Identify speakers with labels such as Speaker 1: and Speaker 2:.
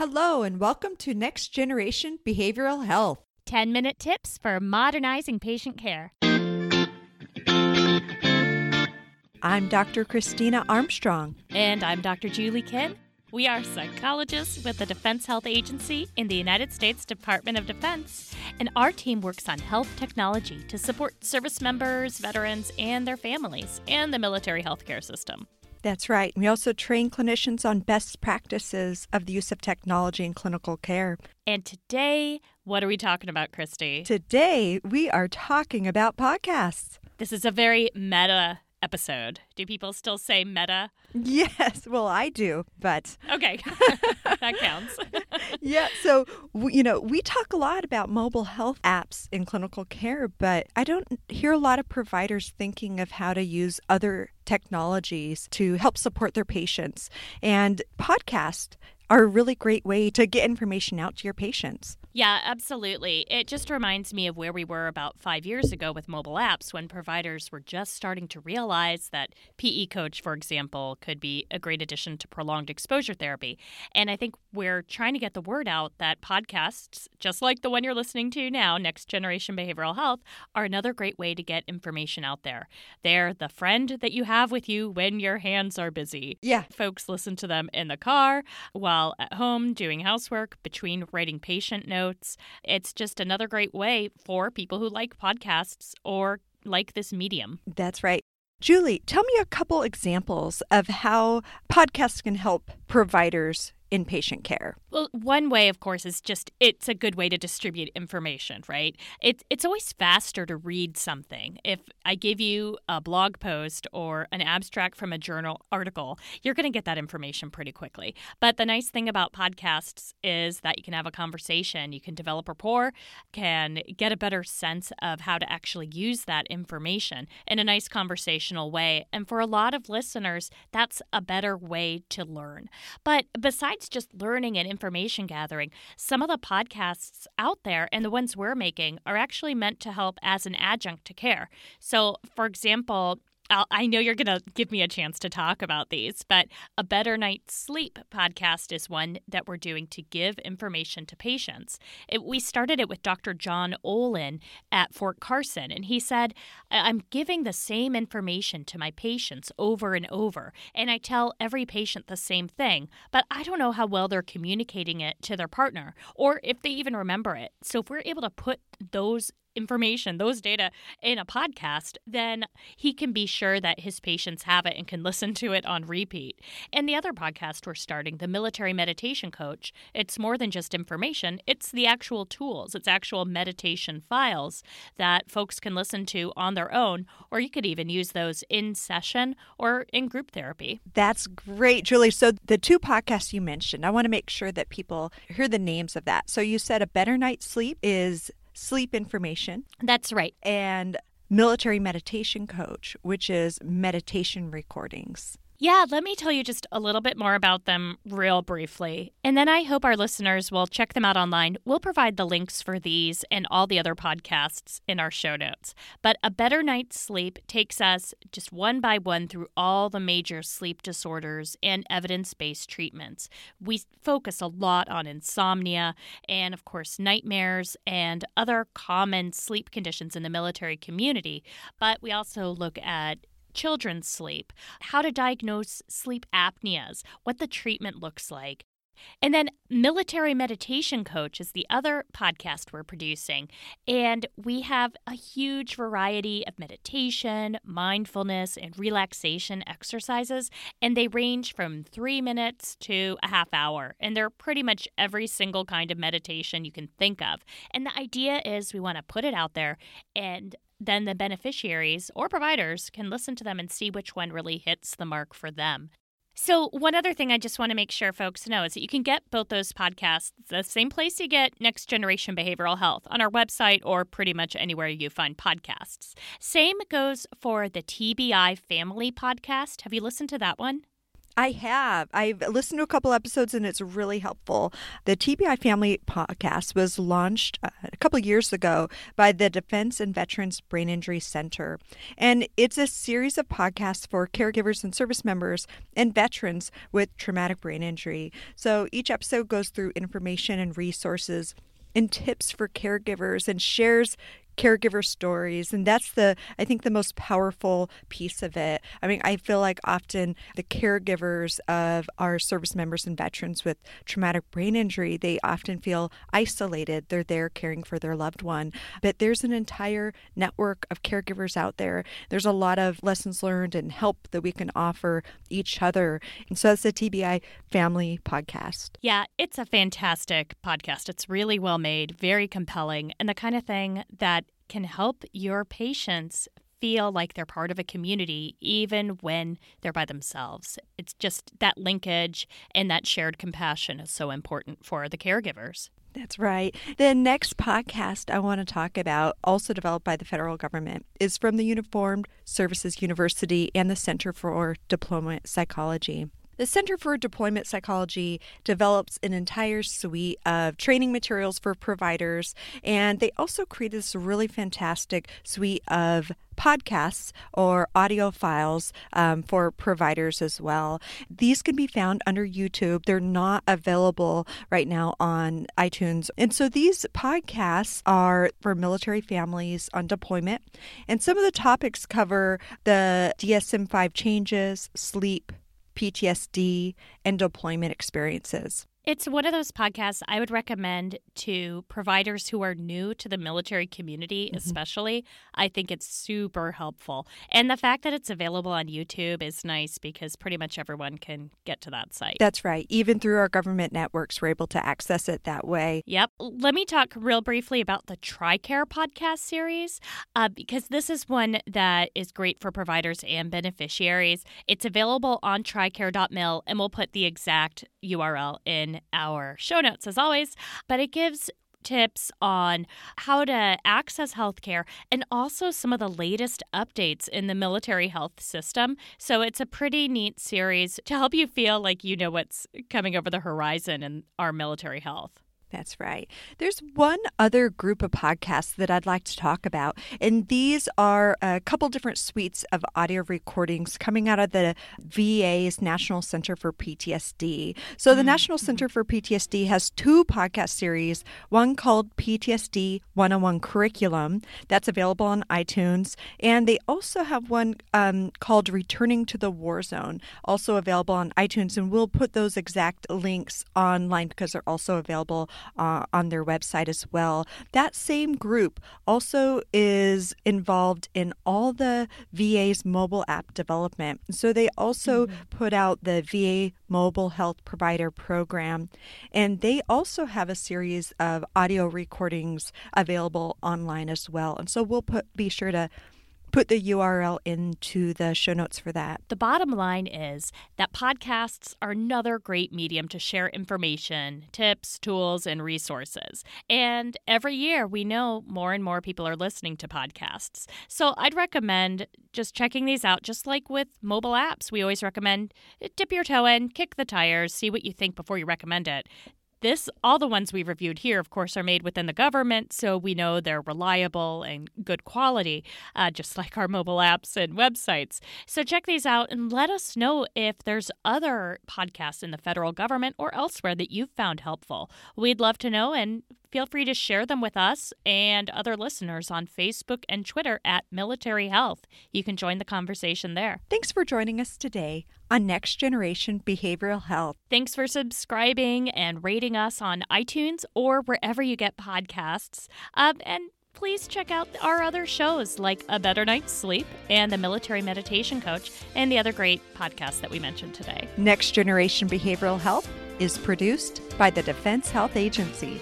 Speaker 1: Hello, and welcome to Next Generation Behavioral Health.
Speaker 2: 10 minute tips for modernizing patient care.
Speaker 1: I'm Dr. Christina Armstrong.
Speaker 2: And I'm Dr. Julie Kinn. We are psychologists with the Defense Health Agency in the United States Department of Defense, and our team works on health technology to support service members, veterans, and their families, and the military healthcare system.
Speaker 1: That's right. We also train clinicians on best practices of the use of technology in clinical care.
Speaker 2: And today, what are we talking about, Christy?
Speaker 1: Today, we are talking about podcasts.
Speaker 2: This is a very meta episode. Do people still say meta?
Speaker 1: Yes, well, I do, but.
Speaker 2: Okay, that counts.
Speaker 1: yeah, so, you know, we talk a lot about mobile health apps in clinical care, but I don't hear a lot of providers thinking of how to use other technologies to help support their patients. And podcast are a really great way to get information out to your patients.
Speaker 2: Yeah, absolutely. It just reminds me of where we were about five years ago with mobile apps when providers were just starting to realize that PE Coach, for example, could be a great addition to prolonged exposure therapy. And I think we're trying to get the word out that podcasts, just like the one you're listening to now, Next Generation Behavioral Health, are another great way to get information out there. They're the friend that you have with you when your hands are busy.
Speaker 1: Yeah.
Speaker 2: Folks listen to them in the car, while at home doing housework, between writing patient notes notes. It's just another great way for people who like podcasts or like this medium.
Speaker 1: That's right. Julie, tell me a couple examples of how podcasts can help providers in patient care?
Speaker 2: Well, one way, of course, is just it's a good way to distribute information, right? It's it's always faster to read something. If I give you a blog post or an abstract from a journal article, you're going to get that information pretty quickly. But the nice thing about podcasts is that you can have a conversation, you can develop rapport, can get a better sense of how to actually use that information in a nice conversational way. And for a lot of listeners, that's a better way to learn. But besides just learning and information gathering, some of the podcasts out there and the ones we're making are actually meant to help as an adjunct to care. So, for example, I'll, i know you're going to give me a chance to talk about these, but a Better Night's Sleep podcast is one that we're doing to give information to patients. It, we started it with Dr. John Olin at Fort Carson, and he said, I'm giving the same information to my patients over and over, and I tell every patient the same thing, but I don't know how well they're communicating it to their partner or if they even remember it. So if we're able to put those information, those data in a podcast, then he can be sure that his patients have it and can listen to it on repeat. And the other podcast we're starting, the Military Meditation Coach, it's more than just information, it's the actual tools, it's actual meditation files that folks can listen to on their own, or you could even use those in session or in group therapy.
Speaker 1: That's great, Julie. So the two podcasts you mentioned, I want to make sure that people hear the names of that. So you said A Better Night's Sleep is sleep information.
Speaker 2: That's right.
Speaker 1: And military meditation coach, which is meditation recordings.
Speaker 2: Yeah, let me tell you just a little bit more about them real briefly. And then I hope our listeners will check them out online. We'll provide the links for these and all the other podcasts in our show notes. But A Better Night's Sleep takes us just one by one through all the major sleep disorders and evidence based treatments. We focus a lot on insomnia and, of course, nightmares and other common sleep conditions in the military community. But we also look at children's sleep, how to diagnose sleep apneas, what the treatment looks like. And then Military Meditation Coach is the other podcast we're producing. And we have a huge variety of meditation, mindfulness, and relaxation exercises. And they range from three minutes to a half hour. And they're pretty much every single kind of meditation you can think of. And the idea is we want to put it out there and then the beneficiaries or providers can listen to them and see which one really hits the mark for them. So, one other thing I just want to make sure folks know is that you can get both those podcasts the same place you get Next Generation Behavioral Health on our website or pretty much anywhere you find podcasts. Same goes for the TBI Family podcast. Have you listened to that one?
Speaker 1: I have. I've listened to a couple episodes and it's really helpful. The TBI Family podcast was launched uh, a couple years ago by the Defense and Veterans Brain Injury Center. And it's a series of podcasts for caregivers and service members and veterans with traumatic brain injury. So each episode goes through information and resources and tips for caregivers and shares caregiver stories and that's the i think the most powerful piece of it. I mean i feel like often the caregivers of our service members and veterans with traumatic brain injury they often feel isolated. They're there caring for their loved one. But there's an entire network of caregivers out there. There's a lot of lessons learned and help that we can offer each other. And so it's the tbi family podcast.
Speaker 2: Yeah it's a fantastic podcast. It's really well made very compelling and the kind of thing that can help your patients feel like they're part of a community even when they're by themselves. It's just that linkage and that shared compassion is so important for the caregivers.
Speaker 1: That's right. The next podcast I want to talk about, also developed by the federal government, is from the Uniformed Services University and the Center for Deployment Psychology. The Center for Deployment Psychology develops an entire suite of training materials for providers, and they also create this really fantastic suite of podcasts or audio files um, for providers as well. These can be found under YouTube. They're not available right now on iTunes. And so these podcasts are for military families on deployment. And some of the topics cover the DSM 5 changes, sleep, PTSD, and deployment experiences.
Speaker 2: It's one of those podcasts I would recommend to providers who are new to the military community, mm-hmm. especially. I think it's super helpful. And the fact that it's available on YouTube is nice because pretty much everyone can get to that site.
Speaker 1: That's right. Even through our government networks, we're able to access it that way.
Speaker 2: Yep. Let me talk real briefly about the TRICARE podcast series uh, because this is one that is great for providers and beneficiaries. It's available on tricare.mil, and we'll put the exact URL in our show notes as always, but it gives tips on how to access healthcare and also some of the latest updates in the military health system. So it's a pretty neat series to help you feel like you know what's coming over the horizon in our military health.
Speaker 1: That's right. There's one other group of podcasts that I'd like to talk about, and these are a couple different suites of audio recordings coming out of the VA's National Center for PTSD. So, the mm-hmm. National Center for PTSD has two podcast series one called PTSD 101 Curriculum, that's available on iTunes, and they also have one um, called Returning to the War Zone, also available on iTunes, and we'll put those exact links online because they're also available uh, on their website as well. That same group also is involved in all the VA's mobile app development. So they also mm-hmm. put out the VA Mobile Health Provider Program, and they also have a series of audio recordings available online as well. And so we'll put be sure to put the URL into the show notes for that.
Speaker 2: The bottom line is that podcasts are another great medium to share information, tips, tools, and resources. And every year we know more and more people are listening to podcasts. So I'd recommend just checking these out, just like with mobile apps. We always recommend uh, dip your toe in, kick the tires, see what you think before you recommend it. This, all the ones we've reviewed here, of course, are made within the government, so we know they're reliable and good quality, uh, just like our mobile apps and websites. So check these out and let us know if there's other podcasts in the federal government or elsewhere that you've found helpful. We'd love to know, and feel free to share them with us and other listeners on Facebook and Twitter at Military Health. You can join the conversation there.
Speaker 1: Thanks for joining us today on Next Generation Behavioral Health.
Speaker 2: Thanks for subscribing and rating us on iTunes or wherever you get podcasts. Um, and please check out our other shows like A Better Night's Sleep and The Military Meditation Coach and the other great podcasts that we mentioned today.
Speaker 1: Next Generation Behavioral Health is produced by the Defense Health Agency.